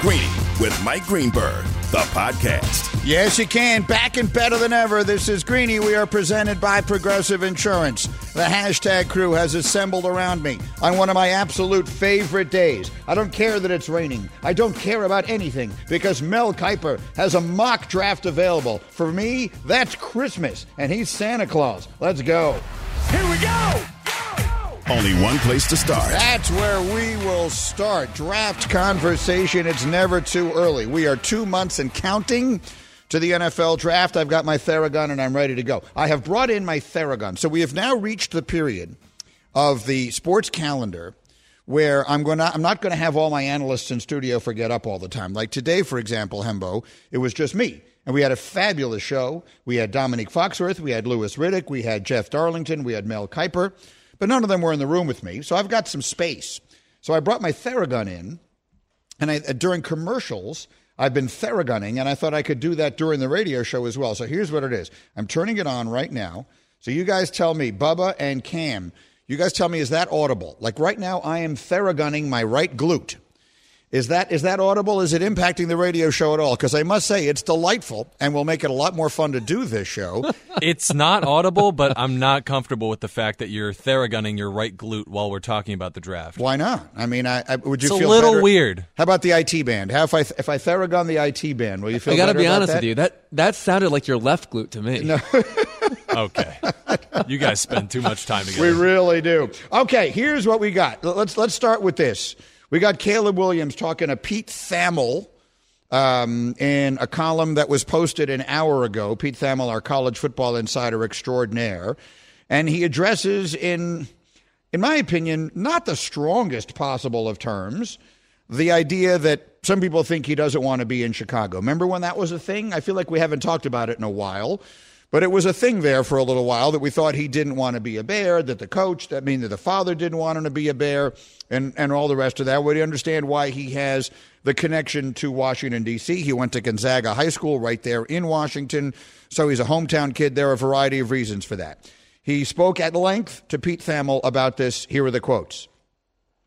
Greeny with Mike Greenberg, the podcast. Yes, you can. Back and better than ever. This is Greeny. We are presented by Progressive Insurance. The hashtag crew has assembled around me on one of my absolute favorite days. I don't care that it's raining. I don't care about anything because Mel Kiper has a mock draft available. For me, that's Christmas, and he's Santa Claus. Let's go. Here we go! Only one place to start. That's where we will start. Draft conversation. It's never too early. We are two months and counting to the NFL draft. I've got my Theragun and I'm ready to go. I have brought in my Theragun. So we have now reached the period of the sports calendar where I'm going to, I'm not going to have all my analysts in studio for Get Up all the time. Like today, for example, Hembo, it was just me. And we had a fabulous show. We had Dominique Foxworth, we had Louis Riddick, we had Jeff Darlington, we had Mel Kiper but none of them were in the room with me. So I've got some space. So I brought my Theragun in, and I, uh, during commercials, I've been Theragunning, and I thought I could do that during the radio show as well. So here's what it is I'm turning it on right now. So you guys tell me, Bubba and Cam, you guys tell me, is that audible? Like right now, I am Theragunning my right glute. Is that is that audible? Is it impacting the radio show at all? Because I must say it's delightful and will make it a lot more fun to do this show. it's not audible, but I'm not comfortable with the fact that you're theragunning your right glute while we're talking about the draft. Why not? I mean, I, I would you it's feel a little better? weird? How about the IT band? How if I if I theragun the IT band, will you feel? I got to better be honest that? with you. That that sounded like your left glute to me. No. okay, you guys spend too much time together. We really do. Okay, here's what we got. Let's let's start with this. We got Caleb Williams talking to Pete Thamel um, in a column that was posted an hour ago. Pete Thamel, our college football insider extraordinaire, and he addresses in, in my opinion, not the strongest possible of terms, the idea that some people think he doesn't want to be in Chicago. Remember when that was a thing? I feel like we haven't talked about it in a while. But it was a thing there for a little while that we thought he didn't want to be a bear, that the coach, that mean that the father didn't want him to be a bear, and, and all the rest of that. We understand why he has the connection to Washington, D.C. He went to Gonzaga High School right there in Washington, so he's a hometown kid. There are a variety of reasons for that. He spoke at length to Pete Thamel about this. Here are the quotes.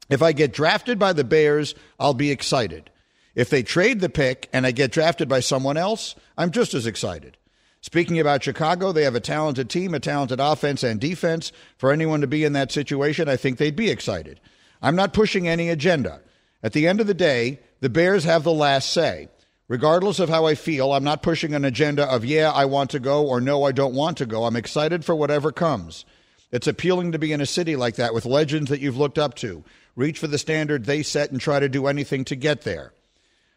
If I get drafted by the Bears, I'll be excited. If they trade the pick and I get drafted by someone else, I'm just as excited. Speaking about Chicago, they have a talented team, a talented offense and defense. For anyone to be in that situation, I think they'd be excited. I'm not pushing any agenda. At the end of the day, the Bears have the last say. Regardless of how I feel, I'm not pushing an agenda of, yeah, I want to go or no, I don't want to go. I'm excited for whatever comes. It's appealing to be in a city like that with legends that you've looked up to. Reach for the standard they set and try to do anything to get there.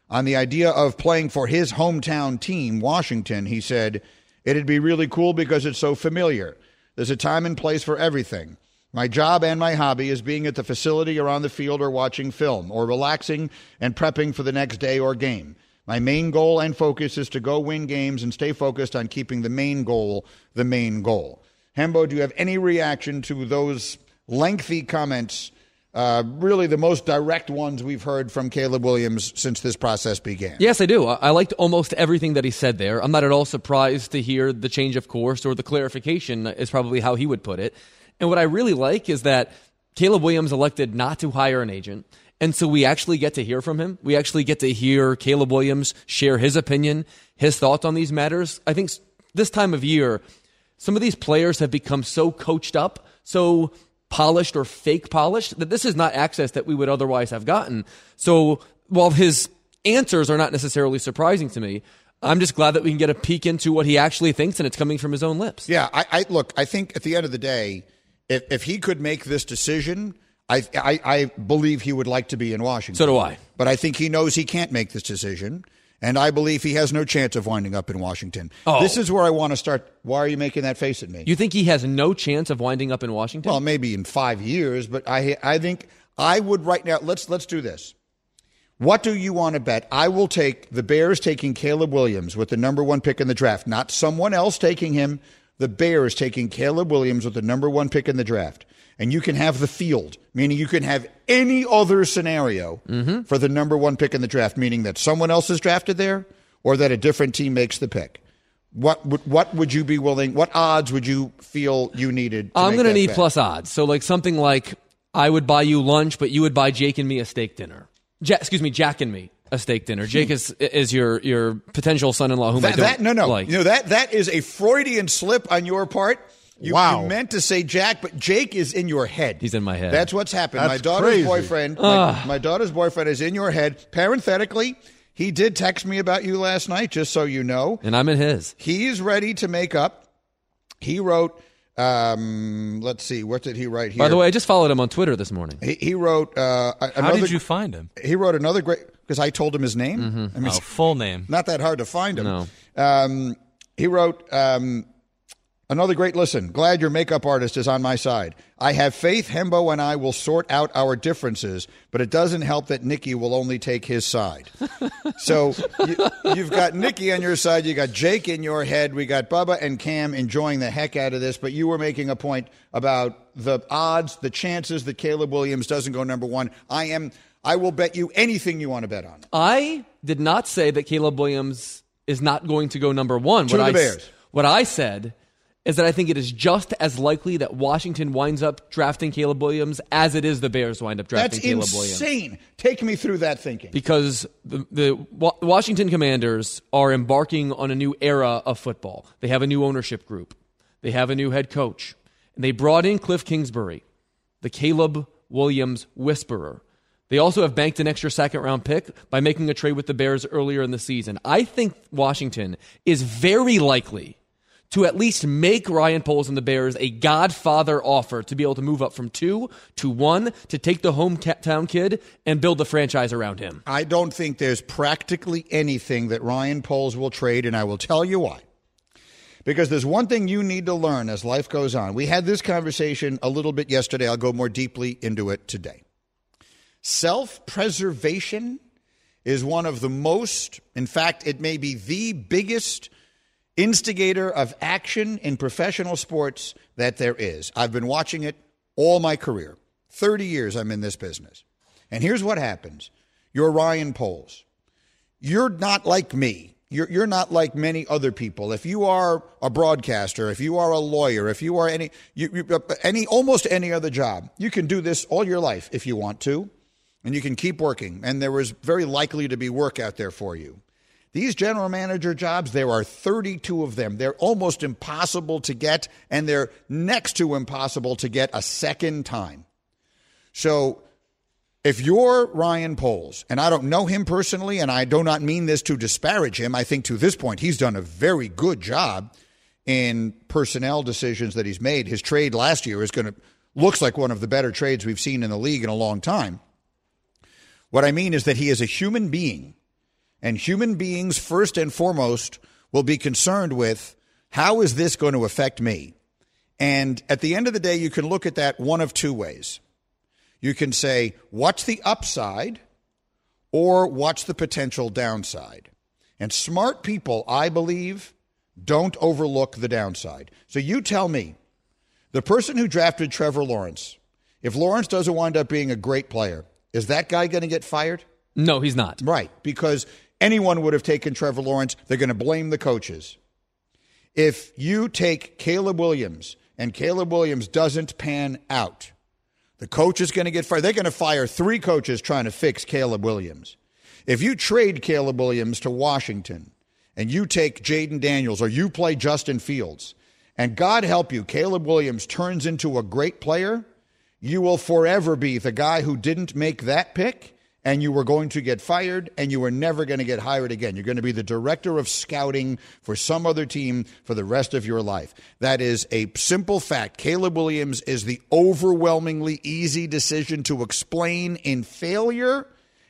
On the idea of playing for his hometown team, Washington, he said, It'd be really cool because it's so familiar. There's a time and place for everything. My job and my hobby is being at the facility or on the field or watching film or relaxing and prepping for the next day or game. My main goal and focus is to go win games and stay focused on keeping the main goal the main goal. Hembo, do you have any reaction to those lengthy comments uh, really the most direct ones we've heard from Caleb Williams since this process began. Yes, I do. I liked almost everything that he said there. I'm not at all surprised to hear the change of course or the clarification, is probably how he would put it. And what I really like is that Caleb Williams elected not to hire an agent. And so we actually get to hear from him. We actually get to hear Caleb Williams share his opinion, his thoughts on these matters. I think this time of year, some of these players have become so coached up, so polished or fake polished, that this is not access that we would otherwise have gotten. So while his answers are not necessarily surprising to me, I'm just glad that we can get a peek into what he actually thinks and it's coming from his own lips. Yeah, I, I look, I think at the end of the day, if, if he could make this decision, I, I, I believe he would like to be in Washington. So do I. But I think he knows he can't make this decision. And I believe he has no chance of winding up in Washington. Oh. This is where I want to start. Why are you making that face at me? You think he has no chance of winding up in Washington? Well, maybe in five years, but I, I think I would right now. Let's let's do this. What do you want to bet? I will take the Bears taking Caleb Williams with the number one pick in the draft, not someone else taking him. The Bears taking Caleb Williams with the number one pick in the draft. And you can have the field, meaning you can have any other scenario mm-hmm. for the number one pick in the draft, meaning that someone else is drafted there or that a different team makes the pick. What would what would you be willing? What odds would you feel you needed? To I'm going to need bet? plus odds. So like something like I would buy you lunch, but you would buy Jake and me a steak dinner. Ja- excuse me, Jack and me a steak dinner. Hmm. Jake is is your your potential son-in-law whom I That, don't that no no like. you know that that is a Freudian slip on your part. You, Wow. you meant to say Jack, but Jake is in your head. He's in my head. That's what's happened. That's my daughter's crazy. boyfriend, my, my daughter's boyfriend is in your head. Parenthetically, he did text me about you last night, just so you know. and I'm in his. He's ready to make up. He wrote. Um, let's see, what did he write here? By the way, I just followed him on Twitter this morning. he, he wrote. Uh, How another, did you find him? He wrote another great because I told him his name. I mean, Oh, full name. not that hard to find him. No. Um, he wrote um, another great listen. Glad your makeup artist is on my side. I have faith Hembo and I will sort out our differences, but it doesn't help that Nikki will only take his side. so you, you've got Nikki on your side. You got Jake in your head. We got Bubba and Cam enjoying the heck out of this, but you were making a point about the odds, the chances that Caleb Williams doesn't go number one. I am. I will bet you anything you want to bet on. I did not say that Caleb Williams is not going to go number one. To what the I, Bears. What I said is that I think it is just as likely that Washington winds up drafting Caleb Williams as it is the Bears wind up drafting That's Caleb Williams. insane. Take me through that thinking. because the, the Washington Commanders are embarking on a new era of football. They have a new ownership group, they have a new head coach, and they brought in Cliff Kingsbury, the Caleb Williams whisperer. They also have banked an extra second round pick by making a trade with the Bears earlier in the season. I think Washington is very likely to at least make Ryan Poles and the Bears a godfather offer to be able to move up from two to one to take the hometown kid and build the franchise around him. I don't think there's practically anything that Ryan Poles will trade, and I will tell you why. Because there's one thing you need to learn as life goes on. We had this conversation a little bit yesterday. I'll go more deeply into it today. Self preservation is one of the most, in fact, it may be the biggest instigator of action in professional sports that there is. I've been watching it all my career. 30 years I'm in this business. And here's what happens you're Ryan Poles. You're not like me. You're, you're not like many other people. If you are a broadcaster, if you are a lawyer, if you are any, you, you, uh, any almost any other job, you can do this all your life if you want to, and you can keep working. And there is very likely to be work out there for you. These general manager jobs, there are 32 of them. They're almost impossible to get, and they're next to impossible to get a second time. So if you're Ryan Poles, and I don't know him personally, and I do not mean this to disparage him, I think to this point he's done a very good job in personnel decisions that he's made. His trade last year is going to looks like one of the better trades we've seen in the league in a long time. What I mean is that he is a human being, and human beings first and foremost will be concerned with how is this going to affect me? And at the end of the day, you can look at that one of two ways. You can say, what's the upside or what's the potential downside? And smart people, I believe, don't overlook the downside. So you tell me, the person who drafted Trevor Lawrence, if Lawrence doesn't wind up being a great player, is that guy going to get fired? No, he's not. Right, because anyone would have taken Trevor Lawrence. They're going to blame the coaches. If you take Caleb Williams and Caleb Williams doesn't pan out, the coach is going to get fired. They're going to fire three coaches trying to fix Caleb Williams. If you trade Caleb Williams to Washington and you take Jayden Daniels or you play Justin Fields, and God help you, Caleb Williams turns into a great player, you will forever be the guy who didn't make that pick and you were going to get fired and you were never going to get hired again. You're going to be the director of scouting for some other team for the rest of your life. That is a simple fact. Caleb Williams is the overwhelmingly easy decision to explain in failure.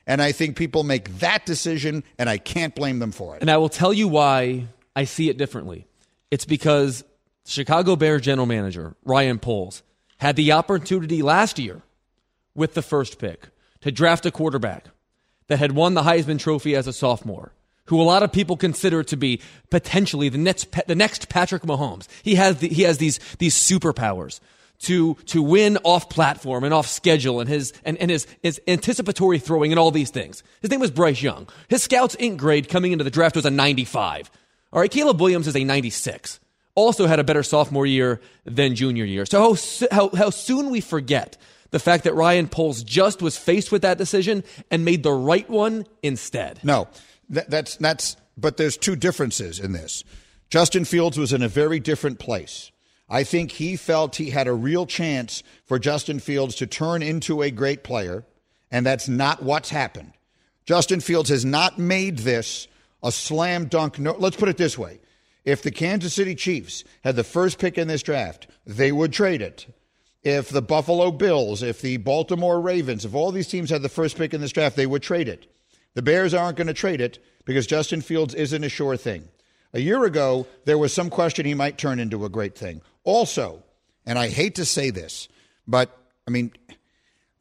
And I think people make that decision, and I can't blame them for it. And I will tell you why I see it differently. It's because Chicago Bears general manager Ryan Poles had the opportunity last year with the first pick to draft a quarterback that had won the Heisman Trophy as a sophomore, who a lot of people consider to be potentially the next the next Patrick Mahomes. He has the, he has these these superpowers to to win off platform and off schedule and his and, and his his anticipatory throwing and all these things. His name was Bryce Young. His scouts ink grade coming into the draft was a 95. All right, Caleb Williams is a 96. Also had a better sophomore year than junior year. So how how, how soon we forget the fact that Ryan Poles just was faced with that decision and made the right one instead. No, that, that's that's. But there's two differences in this. Justin Fields was in a very different place. I think he felt he had a real chance for Justin Fields to turn into a great player, and that's not what's happened. Justin Fields has not made this a slam dunk. No, let's put it this way. If the Kansas City Chiefs had the first pick in this draft, they would trade it. If the Buffalo Bills, if the Baltimore Ravens, if all these teams had the first pick in this draft, they would trade it. The Bears aren't going to trade it because Justin Fields isn't a sure thing. A year ago, there was some question he might turn into a great thing. Also, and I hate to say this, but I mean,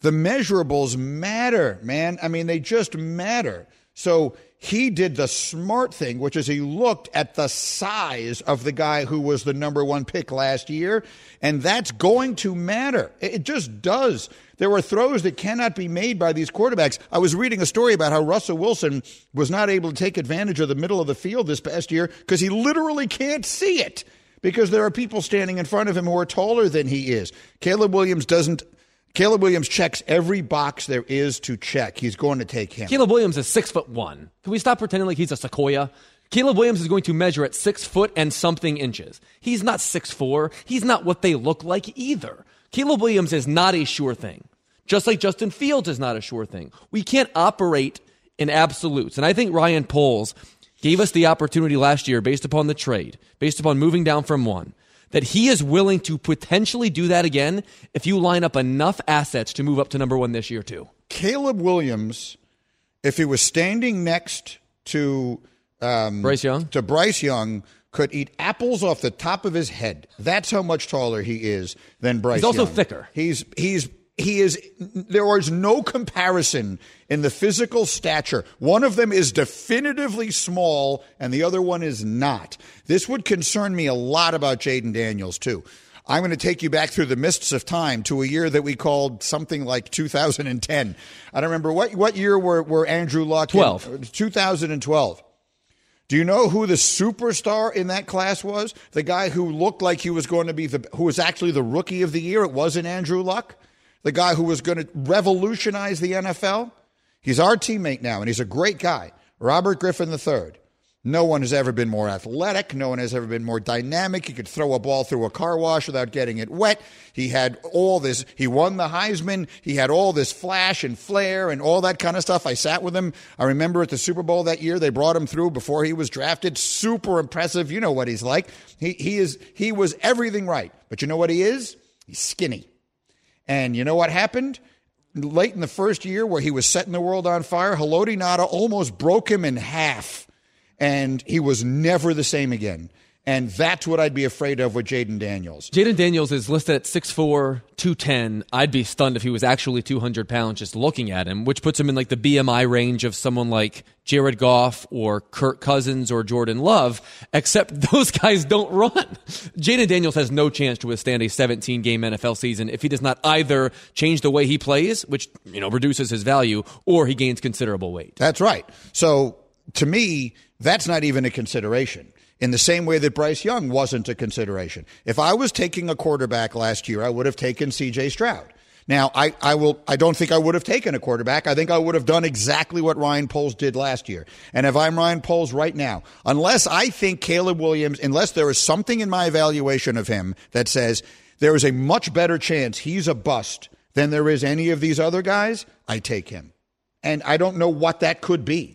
the measurables matter, man. I mean, they just matter. So he did the smart thing, which is he looked at the size of the guy who was the number one pick last year, and that's going to matter. It just does. There were throws that cannot be made by these quarterbacks. I was reading a story about how Russell Wilson was not able to take advantage of the middle of the field this past year because he literally can't see it because there are people standing in front of him who are taller than he is. Caleb Williams doesn't Caleb Williams checks every box there is to check. He's going to take him. Caleb Williams is six foot one. Can we stop pretending like he's a sequoia? Caleb Williams is going to measure at six foot and something inches. He's not six four. He's not what they look like either. Caleb Williams is not a sure thing. Just like Justin Fields is not a sure thing. We can't operate in absolutes. And I think Ryan Poles gave us the opportunity last year based upon the trade, based upon moving down from one that he is willing to potentially do that again if you line up enough assets to move up to number one this year, too. Caleb Williams, if he was standing next to um, Bryce Young, to Bryce Young, could eat apples off the top of his head. That's how much taller he is than Bryce. Young. He's also Young. thicker. He's he's he is there is no comparison in the physical stature one of them is definitively small and the other one is not this would concern me a lot about jayden daniels too i'm going to take you back through the mists of time to a year that we called something like 2010 i don't remember what what year were, were andrew luck 12 in? 2012 do you know who the superstar in that class was? The guy who looked like he was going to be the, who was actually the rookie of the year. It wasn't Andrew Luck the guy who was going to revolutionize the NFL. He's our teammate now, and he's a great guy. Robert Griffin III. No one has ever been more athletic. No one has ever been more dynamic. He could throw a ball through a car wash without getting it wet. He had all this. He won the Heisman. He had all this flash and flair and all that kind of stuff. I sat with him. I remember at the Super Bowl that year, they brought him through before he was drafted. Super impressive. You know what he's like. He, he is, he was everything right. But you know what he is? He's skinny. And you know what happened? Late in the first year, where he was setting the world on fire, Haloti Ngata almost broke him in half, and he was never the same again. And that's what I'd be afraid of with Jayden Daniels. Jayden Daniels is listed at 6'4, 210. I'd be stunned if he was actually 200 pounds just looking at him, which puts him in like the BMI range of someone like Jared Goff or Kirk Cousins or Jordan Love, except those guys don't run. Jayden Daniels has no chance to withstand a 17 game NFL season if he does not either change the way he plays, which, you know, reduces his value, or he gains considerable weight. That's right. So to me, that's not even a consideration in the same way that Bryce Young wasn't a consideration. If I was taking a quarterback last year, I would have taken CJ Stroud. Now, I, I will I don't think I would have taken a quarterback. I think I would have done exactly what Ryan Poles did last year. And if I'm Ryan Poles right now, unless I think Caleb Williams, unless there is something in my evaluation of him that says there is a much better chance he's a bust than there is any of these other guys, I take him. And I don't know what that could be.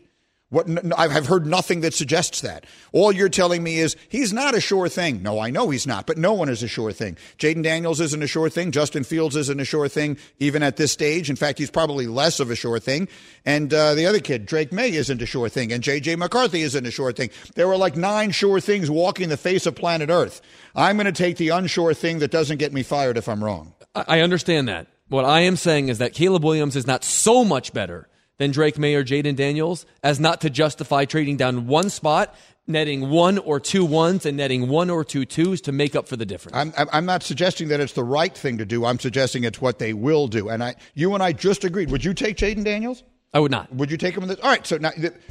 What, I've heard nothing that suggests that. All you're telling me is he's not a sure thing. No, I know he's not, but no one is a sure thing. Jayden Daniels isn't a sure thing. Justin Fields isn't a sure thing, even at this stage. In fact, he's probably less of a sure thing. And uh, the other kid, Drake Maye, isn't a sure thing. And J.J. McCarthy isn't a sure thing. There were like nine sure things walking the face of planet Earth. I'm going to take the unsure thing that doesn't get me fired if I'm wrong. I understand that. What I am saying is that Caleb Williams is not so much better than Drake Maye or Jayden Daniels as not to justify trading down one spot, netting one or two ones, and netting one or two twos to make up for the difference. I'm, I'm- I'm not suggesting that it's the right thing to do. I'm suggesting it's what they will do. And I, you and I just agreed. Would you take Jayden Daniels? I would not. Would you take him in this? All right. So now,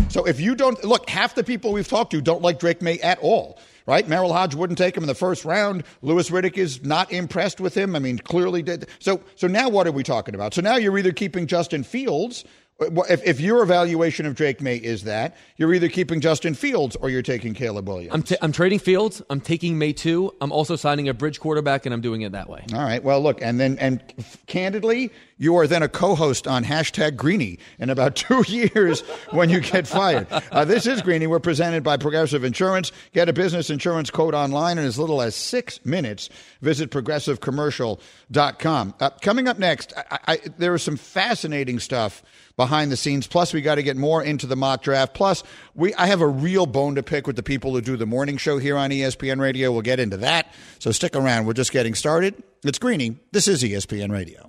so if you don't look, half the people we've talked to don't like Drake Maye at all. Right? Merril Hoge wouldn't take him in the first round. Louis Riddick is not impressed with him. I mean, clearly did. So, so now what are we talking about? So now you're either keeping Justin Fields. If, if your evaluation of Drake Maye is that, you're either keeping Justin Fields or you're taking Caleb Williams. I'm, t- I'm trading Fields. I'm taking Maye too. I'm also signing a bridge quarterback, and I'm doing it that way. All right. Well, look, and then, and candidly, you are then a co-host on hashtag Greeny in about two years when you get fired. Uh, this is Greeny. We're presented by Progressive Insurance. Get a business insurance quote online in as little as six minutes. Visit progressivecommercial.com. Uh, coming up next, I, I, there is some fascinating stuff behind the scenes. Plus, we got to get more into the mock draft. Plus, we I have a real bone to pick with the people who do the morning show here on ESPN Radio. We'll get into that. So stick around. We're just getting started. It's Greeny. This is ESPN Radio.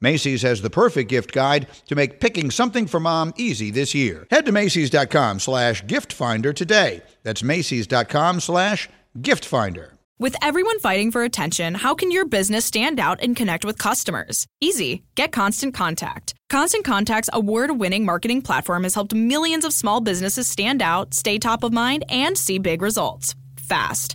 Macy's has the perfect gift guide to make picking something for mom easy this year. Head to Macy's.com slash gift finder today. That's Macy's.com slash gift finder. With everyone fighting for attention, how can your business stand out and connect with customers? Easy. Get Constant Contact. Constant Contact's award winning marketing platform has helped millions of small businesses stand out, stay top of mind, and see big results fast.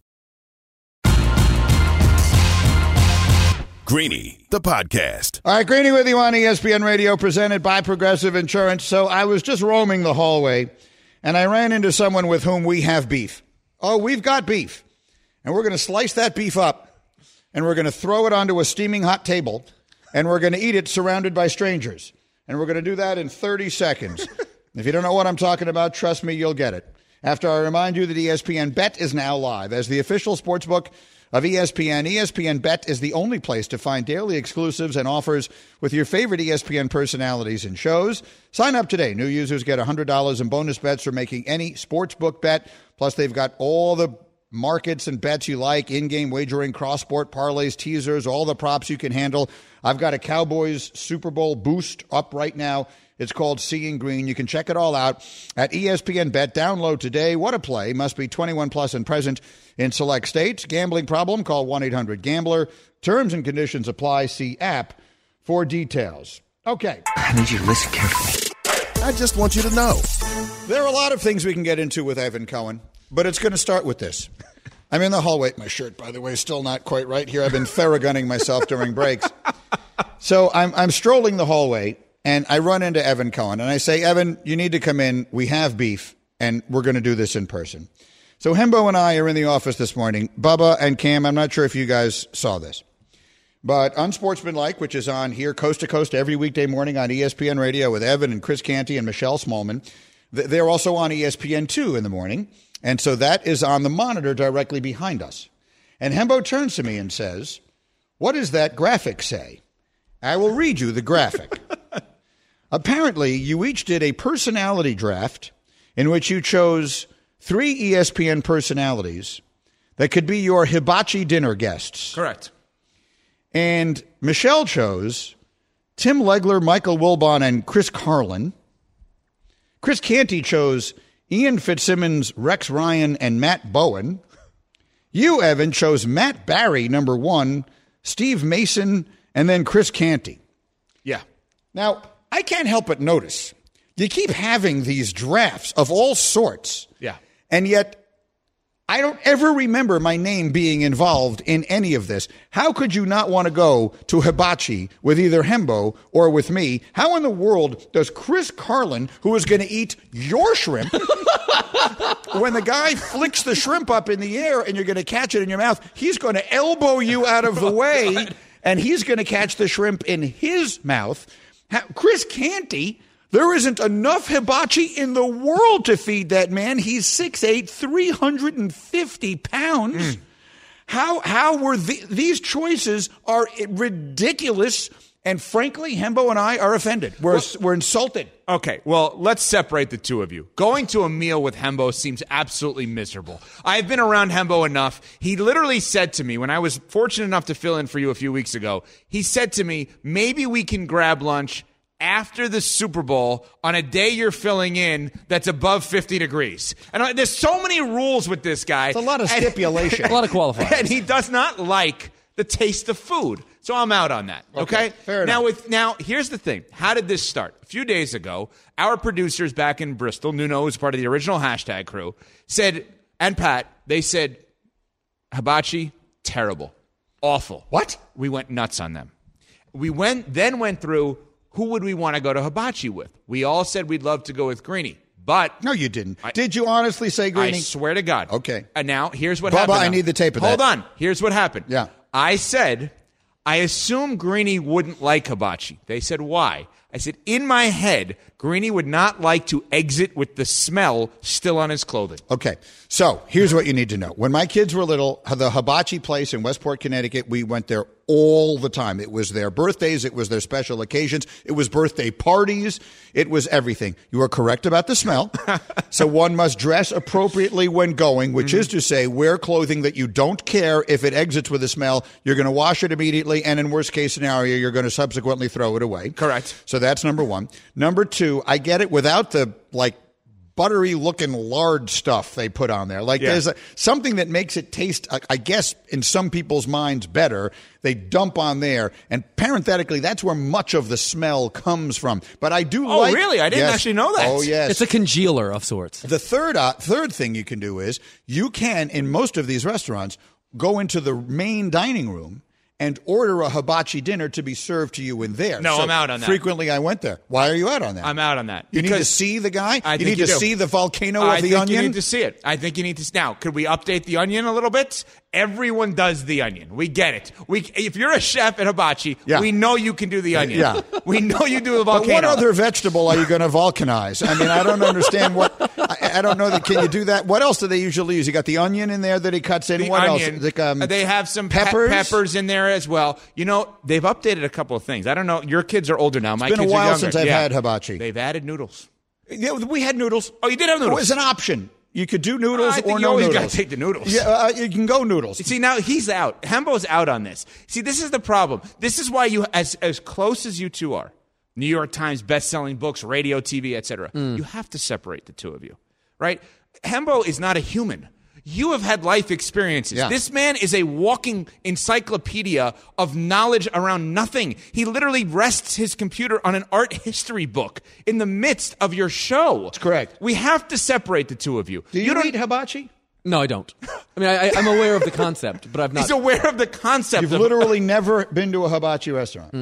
Greeny, the podcast. All right, Greeny with you on ESPN Radio, presented by Progressive Insurance. So I was just roaming the hallway, and I ran into someone with whom we have beef. Oh, we've got beef. And we're going to slice that beef up, and we're going to throw it onto a steaming hot table, and we're going to eat it surrounded by strangers. And we're going to do that in 30 seconds. if you don't know what I'm talking about, trust me, you'll get it. After I remind you that ESPN Bet is now live as the official sportsbook of ESPN. ESPN Bet is the only place to find daily exclusives and offers with your favorite ESPN personalities and shows. Sign up today. New users get $100 in bonus bets for making any sportsbook bet. Plus, they've got all the markets and bets you like, in-game wagering, cross-sport parlays, teasers, all the props you can handle. I've got a Cowboys Super Bowl boost up right now. It's called Seeing Green. You can check it all out at ESPN Bet. Download today. What a play. Must be 21 plus and present in select states. Gambling problem? Call 1-800-GAMBLER. Terms and conditions apply. See app for details. Okay. I need you to listen carefully. I just want you to know. There are a lot of things we can get into with Evan Cohen, but it's going to start with this. I'm in the hallway. My shirt, by the way, is still not quite right here. I've been theragunning myself during breaks. So I'm, I'm strolling the hallway, and I run into Evan Cohen and I say, Evan, you need to come in. We have beef and we're going to do this in person. So Hembo and I are in the office this morning. Bubba and Cam, I'm not sure if you guys saw this, but Unsportsmanlike, which is on here coast to coast every weekday morning on ESPN Radio with Evan and Chris Canty and Michelle Smallmon. They're also on E ESPN2 in the morning. And so that is on the monitor directly behind us. And Hembo turns to me and says, What does that graphic say? I will read you the graphic. Apparently, you each did a personality draft in which you chose three ESPN personalities that could be your hibachi dinner guests. Correct. And Michelle chose Tim Legler, Michael Wilbon, and Chris Carlin. Chris Canty chose Ian Fitzsimmons, Rex Ryan, and Matt Bowen. You, Evan, chose Matt Berry, number one, Steve Mason, and then Chris Canty. Yeah. Now, I can't help but notice you keep having these drafts of all sorts. Yeah. And yet, I don't ever remember my name being involved in any of this. How could you not want to go to Hibachi with either Hembo or with me? How in the world does Chris Carlin, who is going to eat your shrimp, when the guy flicks the shrimp up in the air and you're going to catch it in your mouth, he's going to elbow you out of the oh, way and he's going to catch the shrimp in his mouth. Ha- Chris Canty, there isn't enough hibachi in the world to feed that man. He's 6'8, 350 pounds. Hmm. How, how were the, these choices are ridiculous. And frankly, Hembo and I are offended. We're, we're insulted. Okay, well, let's separate the two of you. Going to a meal with Hembo seems absolutely miserable. I've been around Hembo enough. He literally said to me, when I was fortunate enough to fill in for you a few weeks ago, he said to me, maybe we can grab lunch after the Super Bowl on a day you're filling in that's above 50 degrees. And uh, there's so many rules with this guy. It's a lot of stipulation. A lot of qualifiers. And he does not like the taste of food. So I'm out on that. Okay. fair enough. now with now here's the thing. How did this start? A few days ago, our producers back in Bristol, Nuno was part of the original hashtag crew, said and Pat, they said hibachi, terrible. Awful. What? We went nuts on them. We went then went through who would we want to go to hibachi with? We all said we'd love to go with Greeny. But No, you didn't. Did you honestly say Greeny? I swear to God. Okay. And now here's what Bubba, happened. I need the tape of Hold that. Hold on. Here's what happened. Yeah. I said, I assume Greeny wouldn't like hibachi. They said, why? I said, in my head, Greeny would not like to exit with the smell still on his clothing. Okay, so here's what you need to know. When my kids were little, the hibachi place in Westport, Connecticut, we went there all the time. It was their birthdays, it was their special occasions, it was birthday parties, it was everything. You are correct about the smell. so one must dress appropriately when going, which is mm-hmm. to say, wear clothing that you don't care if it exits with a smell. You're going to wash it immediately, and in worst case scenario, you're going to subsequently throw it away. Correct. So that's number one. Number two, I get it without the like buttery looking lard stuff they put on there. Like Yeah. there's a, something that makes it taste, I- I guess, in some people's minds better. They dump on there, and parenthetically, that's where much of the smell comes from. But I do Oh, like. really? I didn't Yes. actually know that. Oh yes, It's a congealer of sorts. the third uh, third thing you can do is you can in most of these restaurants go into the main dining room and order a hibachi dinner to be served to you in there. No, I'm out on that. Frequently, I went there. Why are you out on that? I'm out on that. You need to see the guy. I you need you to do. see the volcano I of the think onion. you need to see it. I think you need to. Now, could we update the onion a little bit? Everyone does the onion. We get it. We, if you're a chef at Hibachi, Yeah. we know you can do the onion. Yeah. we know you do the volcano. but what other vegetable are you going to vulcanize? I mean, I don't understand what. I, I don't know that. Can you do that? What else do they usually use? You got the onion in there that he cuts in. the what onion. else? Like, um, they have some pe- peppers. peppers in there as well. You know, they've updated a couple of things. I don't know. Your kids are older now. My been a while since I've Yeah. had hibachi. They've added noodles. Yeah, we had noodles. Oh, you did have noodles. It was an option. You could do noodles I think or you no always noodles. gotta take the noodles. Yeah, uh, you can go noodles. See now he's out. Hembo's out on this. See, this is the problem. This is why you, as as close as you two are, New York Times best-selling books, radio, TV, etc. You have to separate the two of you, right? Hembo is not a human. You have had life experiences. Yeah. This man is a walking encyclopedia of knowledge around nothing. He literally rests his computer on an art history book in the midst of your show. That's correct. We have to separate the two of you. do you, don't eat hibachi? No, I don't. I mean, I, I'm aware of the concept, but I've not. He's aware of the concept You've of literally never been to a hibachi restaurant.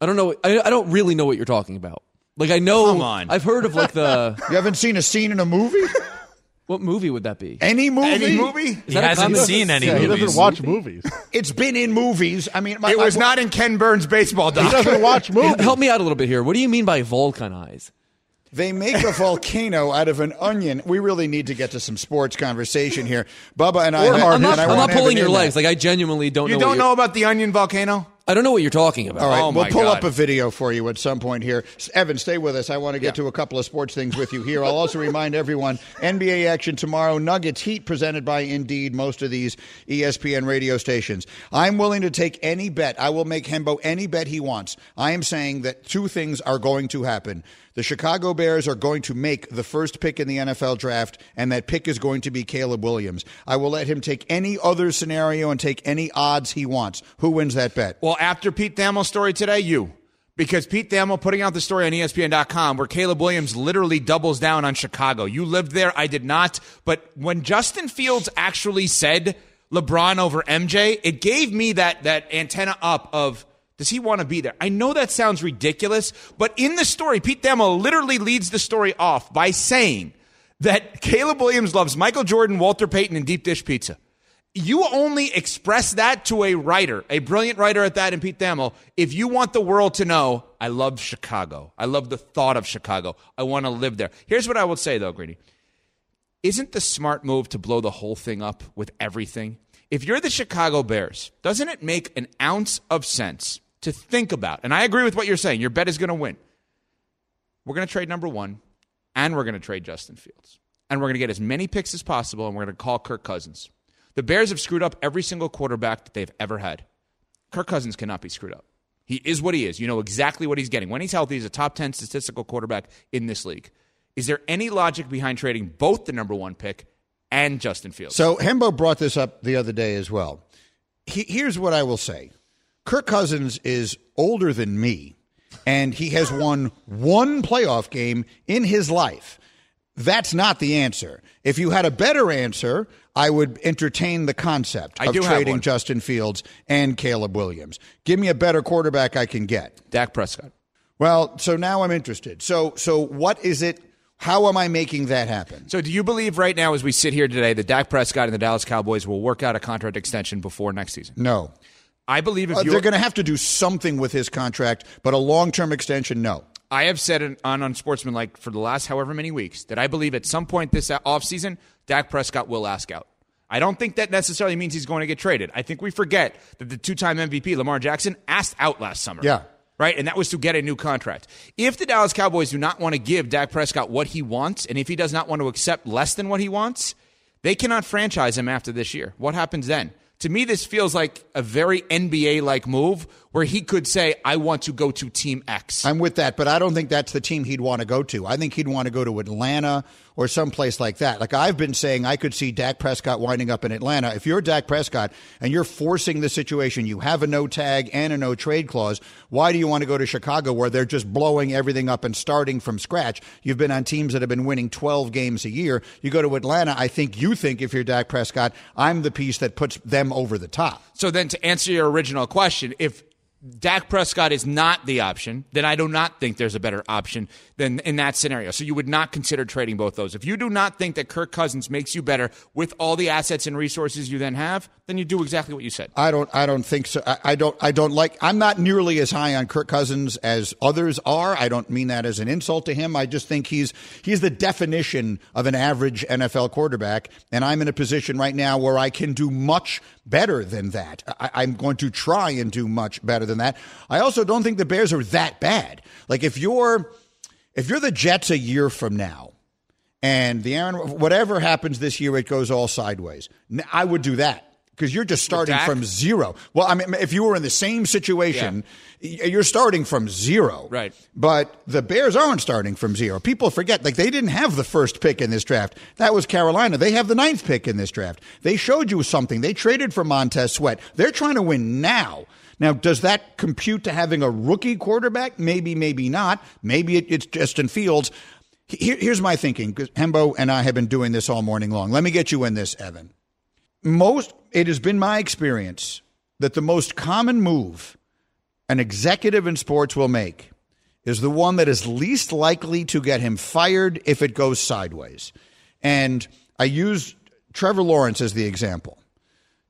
I don't know. I, I don't really know what you're talking about. Like I know. Come on. I've heard of like the. You haven't seen a scene in a movie? what movie would that be? Any movie? Any movie? Is he hasn't comic? seen any Yeah, he movies. doesn't watch movies. It's been in movies. I mean, my, It was I- not in Ken Burns' baseball He doesn't watch movies. Help me out a little bit here. What do you mean by vulcanize? They make a volcano out of an onion. We really need to get to some sports conversation here. Bubba and I. Or, I'm, not, I I'm not pulling your in that. legs. Like I genuinely don't know. You know. don't what you're- know about the Onion volcano? I don't know what you're talking about. All right, Oh, we'll pull God. up a video for you at some point here. Evan, stay with us. I want to get to a couple of sports things with you here. I'll also remind everyone NBA action tomorrow. Nuggets Heat presented by Indeed, most of these ESPN radio stations. I'm willing to take any bet. I will make Hembo any bet he wants. I am saying that two things are going to happen. The Chicago Bears are going to make the first pick in the NFL draft, and that pick is going to be Caleb Williams. I will let him take any other scenario and take any odds he wants. Who wins that bet? Well, after Pete Thamel's story today, you. Because Pete Thamel putting out the story on ESPN.com where Caleb Williams literally doubles down on Chicago. You lived there, I did not. But when Justin Fields actually said LeBron over MJ, it gave me that that antenna up of does he want to be there? I know that sounds ridiculous, but in the story, Pete Thamel literally leads the story off by saying that Caleb Williams loves Michael Jordan, Walter Payton, and deep dish pizza. You only express that to a writer, a brilliant writer at that in Pete Thamel, if you want the world to know, I love Chicago. I love the thought of Chicago. I want to live there. Here's what I will say, though, Greeny. Isn't the smart move to blow the whole thing up with everything? If you're the Chicago Bears, doesn't it make an ounce of sense to think about? And I agree with what you're saying. Your bet is going to win. We're going to trade number one, and we're going to trade Justin Fields. And we're going to get as many picks as possible, and we're going to call Kirk Cousins. The Bears have screwed up every single quarterback that they've ever had. Kirk Cousins cannot be screwed up. He is what he is. You know exactly what he's getting. When he's healthy, he's a top 10 statistical quarterback in this league. Is there any logic behind trading both the number one pick and Justin Fields? So Hembo brought this up the other day as well. He, here's what I will say: Kirk Cousins is older than me, and he has won one playoff game in his life. That's not the answer. If you had a better answer, I would entertain the concept I of trading. Justin Fields and Caleb Williams. Give me a better quarterback I can get. Dak Prescott. Well, so now I'm interested. So, so what is it? How am I making that happen? So, do you believe right now, as we sit here today, that Dak Prescott and the Dallas Cowboys will work out a contract extension before next season? No. I believe if Uh, they're going to have to do something with his contract, but a long term extension, no. I have said on Unsportsmanlike for the last however many weeks that I believe at some point this offseason, Dak Prescott will ask out. I don't think that necessarily means he's going to get traded. I think we forget that the two time MVP, Lamar Jackson, asked out last summer. Yeah. Right? And that was to get a new contract. If the Dallas Cowboys do not want to give Dak Prescott what he wants, and if he does not want to accept less than what he wants, they cannot franchise him after this year. What happens then? To me, this feels like a very NBA like move where he could say, I want to go to Team X. I'm with that, but I don't think that's the team he'd want to go to. I think he'd want to go to Atlanta or someplace like that. Like I've been saying, I could see Dak Prescott winding up in Atlanta. If you're Dak Prescott and you're forcing the situation, you have a no tag and a no trade clause, why do you want to go to Chicago where they're just blowing everything up and starting from scratch? You've been on teams that have been winning 12 games a year. You go to Atlanta, I think you think if you're Dak Prescott, I'm the piece that puts them over the top. So then, to answer your original question, if Dak Prescott is not the option, then I do not think there's a better option than in that scenario. So you would not consider trading both those. If you do not think that Kirk Cousins makes you better with all the assets and resources you then have, then you do exactly what you said. I don't. I don't think so. I, I don't. I don't like. I'm not nearly as high on Kirk Cousins as others are. I don't mean that as an insult to him. I just think he's he's the definition of an average NFL quarterback, and I'm in a position right now where I can do much better than that. I, I'm going to try and do much better than that. I also don't think the Bears are that bad. Like if you're if you're the Jets a year from now and the Aaron, whatever happens this year, it goes all sideways. I would do that because you're just starting from zero. Well, I mean, if you were in the same situation, y- you're starting from zero. Right. But the Bears aren't starting from zero. People forget, like, they didn't have the first pick in this draft. That was Carolina. They have the ninth pick in this draft. They showed you something. They traded for Montez Sweat. They're trying to win now. Now, does that compute to having a rookie quarterback? Maybe, maybe not. Maybe it, it's Justin Fields. Here, here's my thinking because Hembo and I have been doing this all morning long. Let me get you in this, Evan. Most, it has been my experience that the most common move, an executive in sports will make is the one that is least likely to get him fired if it goes sideways. And I use Trevor Lawrence as the example.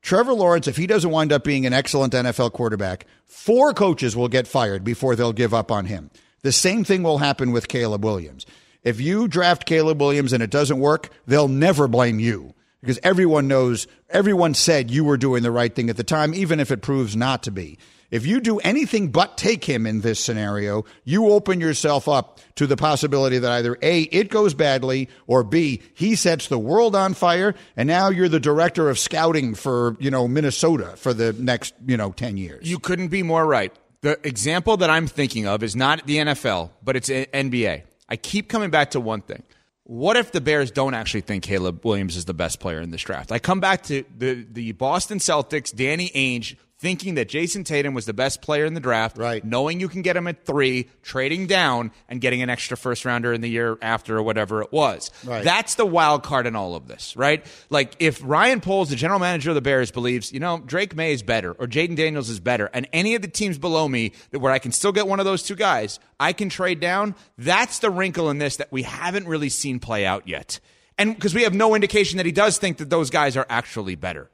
Trevor Lawrence, if he doesn't wind up being an excellent NFL quarterback, four coaches will get fired before they'll give up on him. The same thing will happen with Caleb Williams. If you draft Caleb Williams and it doesn't work, they'll never blame you because everyone knows, everyone said you were doing the right thing at the time, even if it proves not to be. If you do anything but take him in this scenario, you open yourself up to the possibility that either A, it goes badly, or B, he sets the world on fire, and now you're the director of scouting for, you know, Minnesota for the next, you know, 10 years. You couldn't be more right. The example that I'm thinking of is not the NFL, but it's NBA. I keep coming back to one thing. What if the Bears don't actually think Caleb Williams is the best player in this draft? I come back to the, the Boston Celtics, Danny Ainge thinking that Jayson Tatum was the best player in the draft, right. knowing you can get him at three, trading down, and getting an extra first rounder in the year after or whatever it was. Right. That's the wild card in all of this, right? Like if Ryan Poles, the general manager of the Bears, believes, you know, Drake Maye is better or Jayden Daniels is better, and any of the teams below me where I can still get one of those two guys, I can trade down. That's the wrinkle in this that we haven't really seen play out yet. And because we have no indication that he does think that those guys are actually better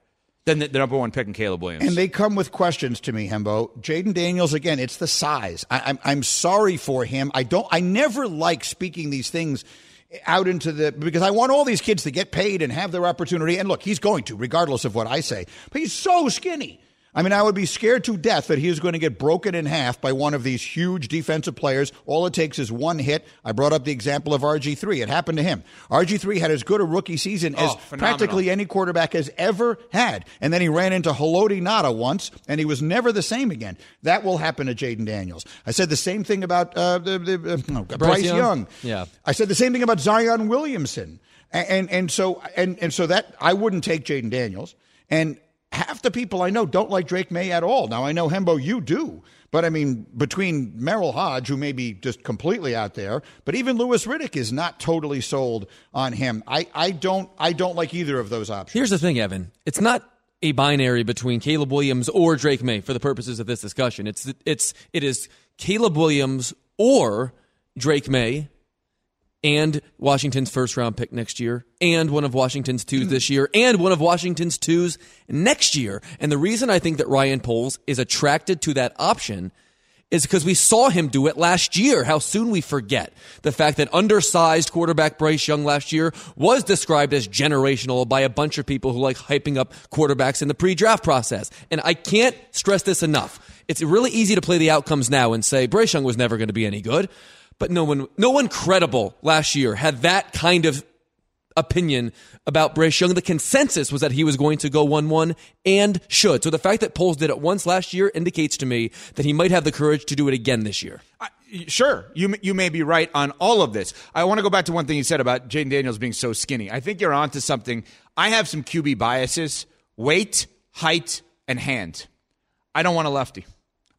than the, the, number one pick in Caleb Williams. And they come with questions to me, Hembo. Jayden Daniels again. It's the size. I, I'm I'm sorry for him. I don't. I never like speaking these things out into the because I want all these kids to get paid and have their opportunity. And look, he's going to, regardless of what I say. But he's so skinny. I mean, I would be scared to death that he is going to get broken in half by one of these huge defensive players. All it takes is one hit. I brought up the example of RG3. It happened to him. RG3 had as good a rookie season as Oh, phenomenal. practically any quarterback has ever had. And then he ran into Haloti Ngata once, and he was never the same again. That will happen to Jayden Daniels. I said the same thing about uh, the, the, uh, no, Bryce, Young? Young. Yeah. I said the same thing about Zion Williamson. And, and, and so and, and so that I wouldn't take Jayden Daniels. And half the people I know don't like Drake Maye at all. Now I know Hembo, you do. But I mean, between Merril Hoge, who may be just completely out there, but even Louis Riddick is not totally sold on him. I, I don't I don't like either of those options. Here's the thing, Evan. It's not a binary between Caleb Williams or Drake Maye for the purposes of this discussion. It's it's it is Caleb Williams or Drake Maye and Washington's first round pick next year, and one of Washington's twos this year, and one of Washington's twos next year. And the reason I think that Ryan Poles is attracted to that option is because we saw him do it last year. How soon we forget the fact that undersized quarterback Bryce Young last year was described as generational by a bunch of people who like hyping up quarterbacks in the pre-draft process. And I can't stress this enough. It's really easy to play the outcomes now and say Bryce Young was never going to be any good, but no one, no one credible last year had that kind of opinion about Bryce Young. The consensus was that he was going to go 1 1 and should. So the fact that Poles did it once last year indicates to me that he might have the courage to do it again this year. I, sure, you you may be right on all of this. I want to go back to one thing you said about Jayden Daniels being so skinny. I think you're onto something. I have some QB biases: weight, height, and hand. I don't want a lefty.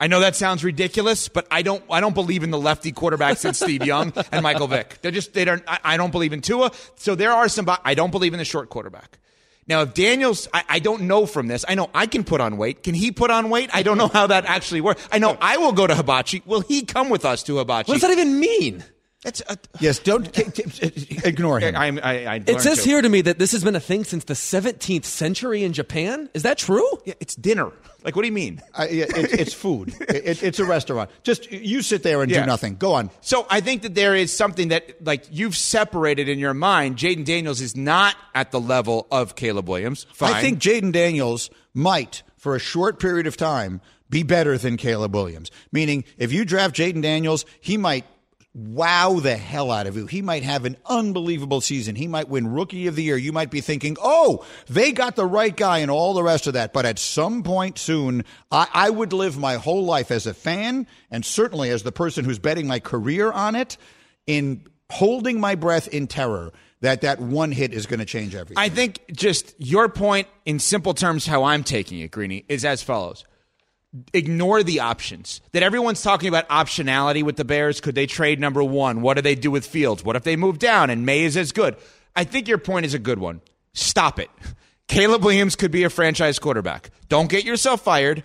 I know that sounds ridiculous, but I don't. I don't believe in the lefty quarterbacks since Steve Young and Michael Vick. They're just they don't. I, I don't believe in Tua. So there are some. I don't believe in the short quarterback. Now, if Daniels, I, I don't know from this. I know I can put on weight. Can he put on weight? I don't know how that actually works. I know I will go to Hibachi. Will he come with us to Hibachi? What does that even mean? That's a, Yes, don't t- t- ignore him. I, I, I It says to. here to me that this has been a thing since the 17th century in Japan. Is that true? Yeah, it's dinner. Like, what do you mean? I, yeah, it, it's food. It, it's a restaurant. Just you sit there and Yeah. do nothing. Go on. So I think that there is something that, like, you've separated in your mind. Jayden Daniels is not at the level of Caleb Williams. Fine. I think Jayden Daniels might, for a short period of time, be better than Caleb Williams. Meaning, if you draft Jayden Daniels, he might wow the hell out of you. He might have an unbelievable season. He might win Rookie of the Year. You might be thinking, oh, they got the right guy and all the rest of that. But at some point soon, I, I would live my whole life as a fan and certainly as the person who's betting my career on it in holding my breath in terror that that one hit is going to change everything. I think just your point in simple terms, how I'm taking it, Greeny, is as follows. Ignore the options. That everyone's talking about optionality with the Bears. Could they trade number one? What do they do with Fields? What if they move down and Maye is as good? I think your point is a good one. Stop it. Caleb Williams could be a franchise quarterback. Don't get yourself fired.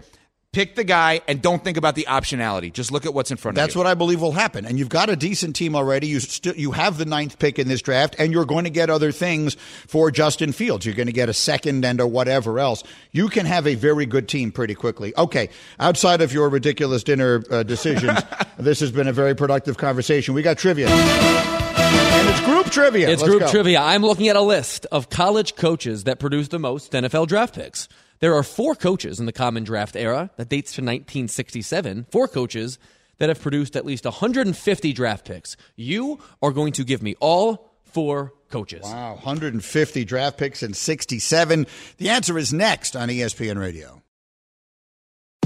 Pick the guy and don't think about the optionality. Just look at what's in front That's of you. That's what I believe will happen. And you've got a decent team already. You still you have the ninth pick in this draft, and you're going to get other things for Justin Fields. You're going to get a second and a whatever else. You can have a very good team pretty quickly. Okay, outside of your ridiculous dinner uh, decisions, this has been a very productive conversation. We got trivia. And it's group trivia. It's Let's group go. trivia. I'm looking at a list of college coaches that produce the most NFL draft picks. There are four coaches in the common draft era that dates to 1967. Four coaches that have produced at least 150 draft picks. You are going to give me all four coaches. Wow, 150 draft picks in 67. The answer is next on ESPN Radio.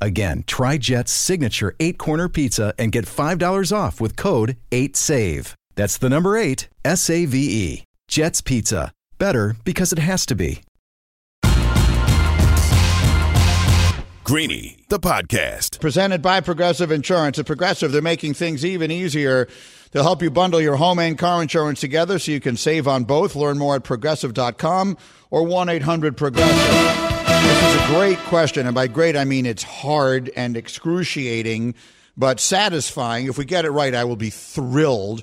Again, try Jet's signature eight corner pizza and get $5 off with code 8SAVE. That's the number eight, S A V E. Jet's Pizza. Better because it has to be. Greeny, the podcast. Presented by Progressive Insurance. At Progressive, they're making things even easier. They'll help you bundle your home and car insurance together so you can save on both. Learn more at progressive.com or 1 800 Progressive. This is a great question. And by great, I mean it's hard and excruciating, but satisfying. If we get it right, I will be thrilled.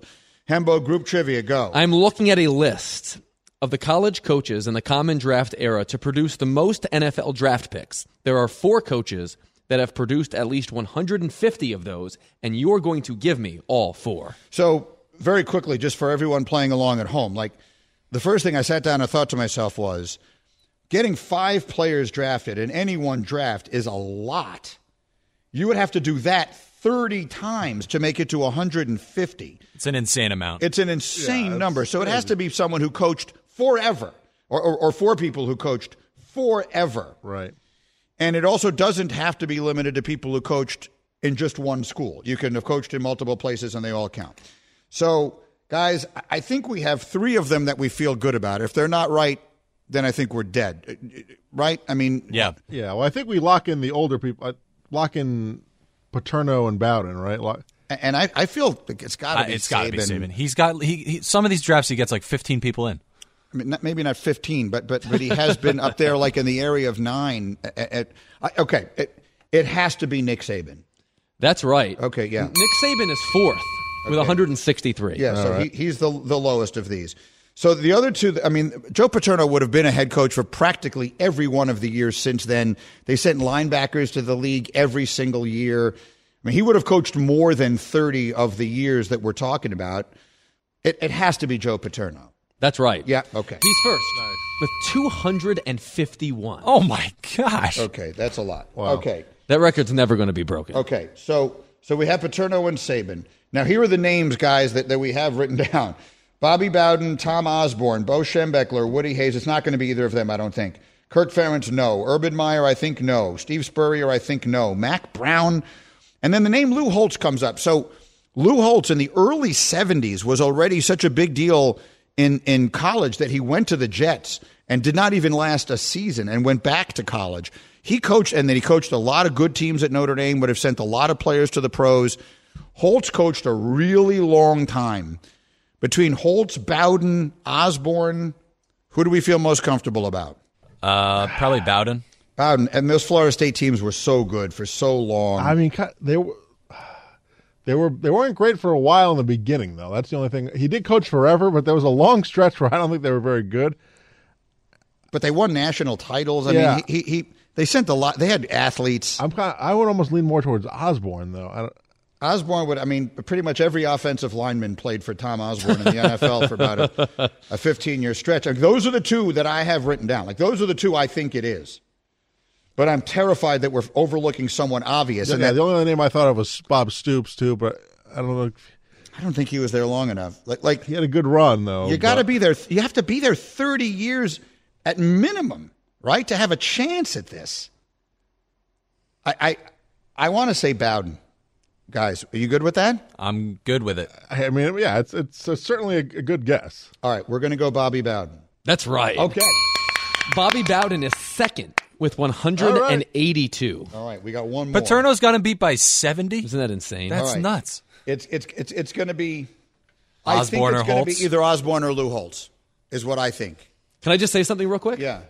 Hembo Group Trivia, go. I'm looking at a list of the college coaches in the common draft era to produce the most NFL draft picks. There are four coaches that have produced at least 150 of those, and you're going to give me all four. So, very quickly, just for everyone playing along at home, like the first thing I sat down and thought to myself was getting five players drafted in any one draft is a lot. You would have to do that 30 times to make it to 150. It's an insane amount. It's an insane number. So, it has to be someone who coached forever, or, or, or four people who coached forever. Right. And it also doesn't have to be limited to people who coached in just one school. You can have coached in multiple places and they all count. So, guys, I think we have three of them that we feel good about. If they're not right, then I think we're dead. Right? I mean, yeah. Yeah. Well, I think we lock in the older people. Uh, lock in Paterno and Bowden, right? Lock- and I, I feel like it's got to Uh, be it's got to be Saban. Saban. He's got he, he, some of these drafts. He gets like 15 people in. I mean, not, maybe not 15, but but but he has been up there like in the area of nine. At, at, I- okay, it, it has to be Nick Saban. That's right. Okay, yeah. Nick Saban is fourth with 163. Yeah, so he, he's the the lowest of these. So the other two, I mean, Joe Paterno would have been a head coach for practically every one of the years since then. They sent linebackers to the league every single year. I mean, he would have coached more than 30 of the years that we're talking about. It, it has to be Joe Paterno. That's right. Yeah, okay. He's first with 251. Oh my gosh. Okay, that's a lot. Okay. That record's never going to be broken. Okay, so So we have Paterno and Saban. Now, here are the names, guys, that, that we have written down Bobby Bowden, Tom Osborne, Bo Schembechler, Woody Hayes. It's not going to be either of them, I don't think. Kirk Ferentz, no. Urban Meyer, I think no. Steve Spurrier, I think no. Mack Brown. And then the name Lou Holtz comes up. So Lou Holtz in the early 70s was already such a big deal in, in college that he went to the Jets and did not even last a season and went back to college. He coached, and then he coached a lot of good teams at Notre Dame, would have sent a lot of players to the pros. Holtz coached a really long time. Between Holtz, Bowden, Osborne, who do we feel most comfortable about? Uh, probably Bowden. Bowden. And those Florida State teams were so good for so long. I mean, they were. They were they weren't great for a while in the beginning though. That's the only thing. He did coach forever, but there was a long stretch where I don't think they were very good. but they won national titles. I Yeah. mean, he, he, he they sent a lot. They had athletes. I'm kind. Of, I would almost lean more towards Osborne though. Osborne would. I mean, pretty much every offensive lineman played for Tom Osborne in the NFL for about a, a 15 year stretch. Like, those are the two that I have written down. Like those are the two I think it is. But I'm terrified that we're overlooking someone obvious. yeah, and that, the only other name I thought of was Bob Stoops too, but I don't know. I don't think he was there long enough. Like, like He had a good run though. you got to be there. You have to be there 30 years at minimum, right, to have a chance at this. I I, I want to say Bowden, guys. Are you good with that? I'm good with it. I mean, yeah, it's it's uh certainly a, a good guess. All right, we're going to go Bobby Bowden. That's right. Okay. Bobby Bowden is second with 182. All right, we got one more. Paterno's got him beat by 70. Isn't that insane? That's All right. nuts. It's it's it's it's going to be. I think Osborne it's going to be either Osborne or Lou Holtz, is what I think. Can I just say something real quick? Yeah.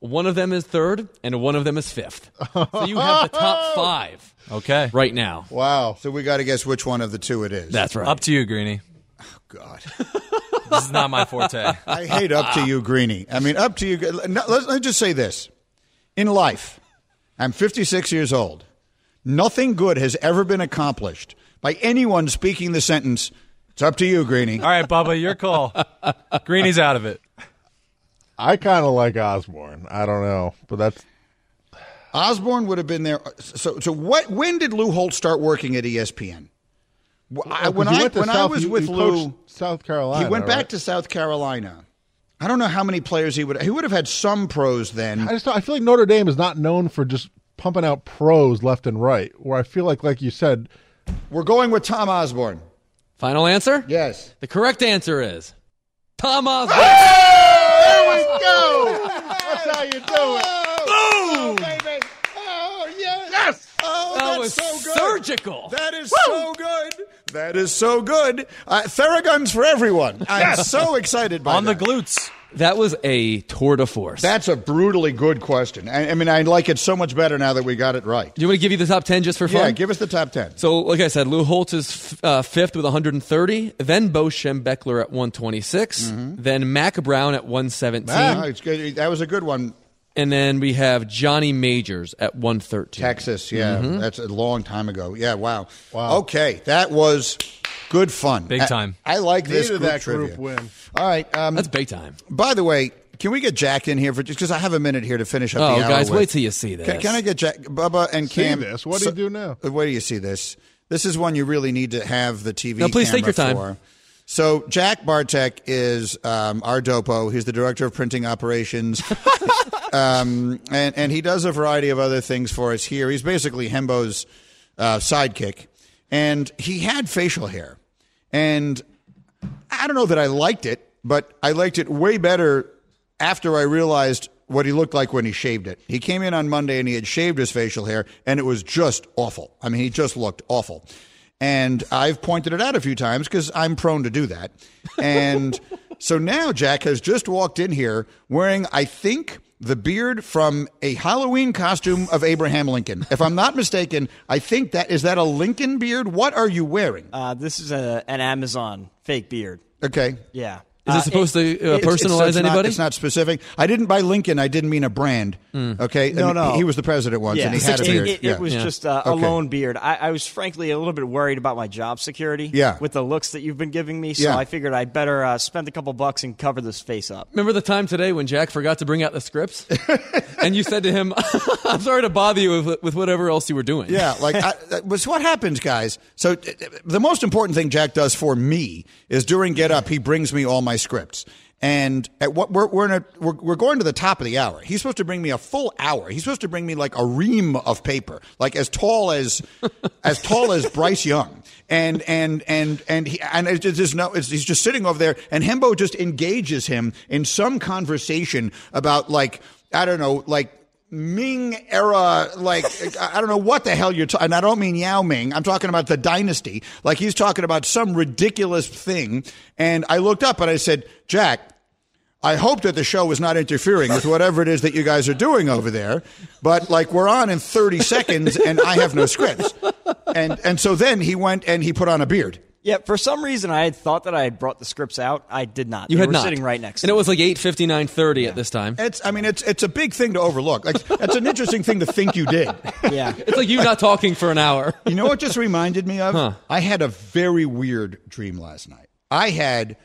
One of them is third, and one of them is fifth. So you have the top five Okay. right now. Wow. So we got to guess which one of the two it is. That's right. Up to you, Greeny. Oh, God. This is not my forte. I hate up to you, Greeny. I mean, up to you. No, Let's, let's just say this. In life, I'm 56 years old. Nothing good has ever been accomplished by anyone speaking the sentence, it's up to you, Greeny. All right, Bubba, your call. Greeny's out of it. I kind of like Osborne. I don't know, but that's Osborne would have been there. So, so what? When did Lou Holtz start working at ESPN? I- Oh, 'cause when I went to when I was with Lou, South Carolina. he went back right? to South Carolina. I don't know how many players he would. He would have had some pros then. I just don't- I feel like Notre Dame is not known for just pumping out pros left and right. Where I feel like, like you said, We're going with Tom Osborne. Final answer? Yes. The correct answer is Tom Osborne. Ah! There we go. That's how you do it. Oh, baby. Oh, yes. Yes. Oh, That that's was so good. surgical. That is so good. That is so good. Uh, Theraguns for everyone. I'm so excited by On the glutes. That was a tour de force. That's a brutally good question. I, I mean, I like it so much better now that we got it right. Do you want to give you the top 10 just for fun? Yeah, give us the top 10. So, like I said, Lou Holtz is f- uh, fifth with 130. Then Bo Schembechler at 126. Then Mack Brown at 117. Ah, it's good. That was a good one. And then we have Johnny Majors at 113. Texas, yeah. Mm-hmm. That's a long time ago. Yeah, wow. Wow. Okay, that was good fun. Big time. I, like this Needed group that trivia. group win. All right. Um, That's big time. by the way, can we get Jack in here for just because I have a minute here to finish up Oh, the hour guys, with. wait till you see this. Can, can I get Jack, Bubba, and See Cam? this. What do you do now? uh, Wait do you see this? This is one you really need to have the TV. No, please take your time. For. So Jack Bartek is um, our dopo. He's the director of printing operations, um, and and he does a variety of other things for us here. He's basically Hembo's uh, sidekick, and he had facial hair, and I don't know that I liked it, but I liked it way better after I realized what he looked like when he shaved it. He came in on Monday and he had shaved his facial hair, and it was just awful. I mean, he just looked awful. And I've pointed it out a few times because I'm prone to do that. And so now Jack has just walked in here wearing, I think, the beard from a Halloween costume of Abraham Lincoln. If I'm not mistaken, I think that is that a Lincoln beard? What are you wearing? Uh, this is a, an Amazon fake beard. Okay. Yeah. Is it supposed to uh, It's- it's- personalize it's not- anybody? it's not specific. I didn't buy Lincoln. I didn't mean a brand. Okay, I No, mean, no. He was the president once, Yeah, and he had a it, beard. it, yeah. it was Yeah. just uh, a lone beard. I, I was frankly a little bit worried about my job security. Yeah. with the looks that you've been giving me, so Yeah. I figured I'd better uh, spend a couple bucks and cover this face up. Remember the time today when Jack forgot to bring out the scripts, and you said to him, "I'm sorry to bother you with, with whatever else you were doing." Yeah, like I, was what happens, guys. So uh, the most important thing Jack does for me is during Get Up, he brings me all my scripts. And at what we're we're, in a, we're we're going to the top of the hour. He's supposed to bring me a full hour. He's supposed to bring me like a ream of paper, like as tall as as tall as Bryce Young. And and and and he and it's just no. It's, he's just sitting over there, and Hembo just engages him in some conversation about like I don't know, like Ming era, like I don't know what the hell you're talking. And I don't mean Yao Ming. I'm talking about the dynasty. Like he's talking about some ridiculous thing. And I looked up and I said, Jack, I hope that the show is not interfering with whatever it is that you guys are doing over there. But like we're on in 30 seconds and I have no scripts. And and so then he went and he put on a beard. Yeah, for some reason I had thought that I had brought the scripts out. I did not. you they had were not sitting right next. To. And to it me. was like eight fifty nine thirty at this time. It's I mean it's it's a big thing to overlook. Like that's an interesting thing to think you did. yeah. It's like you not talking for an hour. You know what just reminded me of? I had a very weird dream last night. I had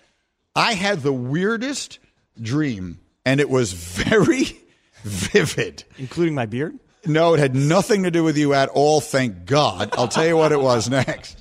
I had the weirdest dream and it was very vivid. including my beard. No, it had nothing to do with you at all, thank God. I'll tell you what it was next.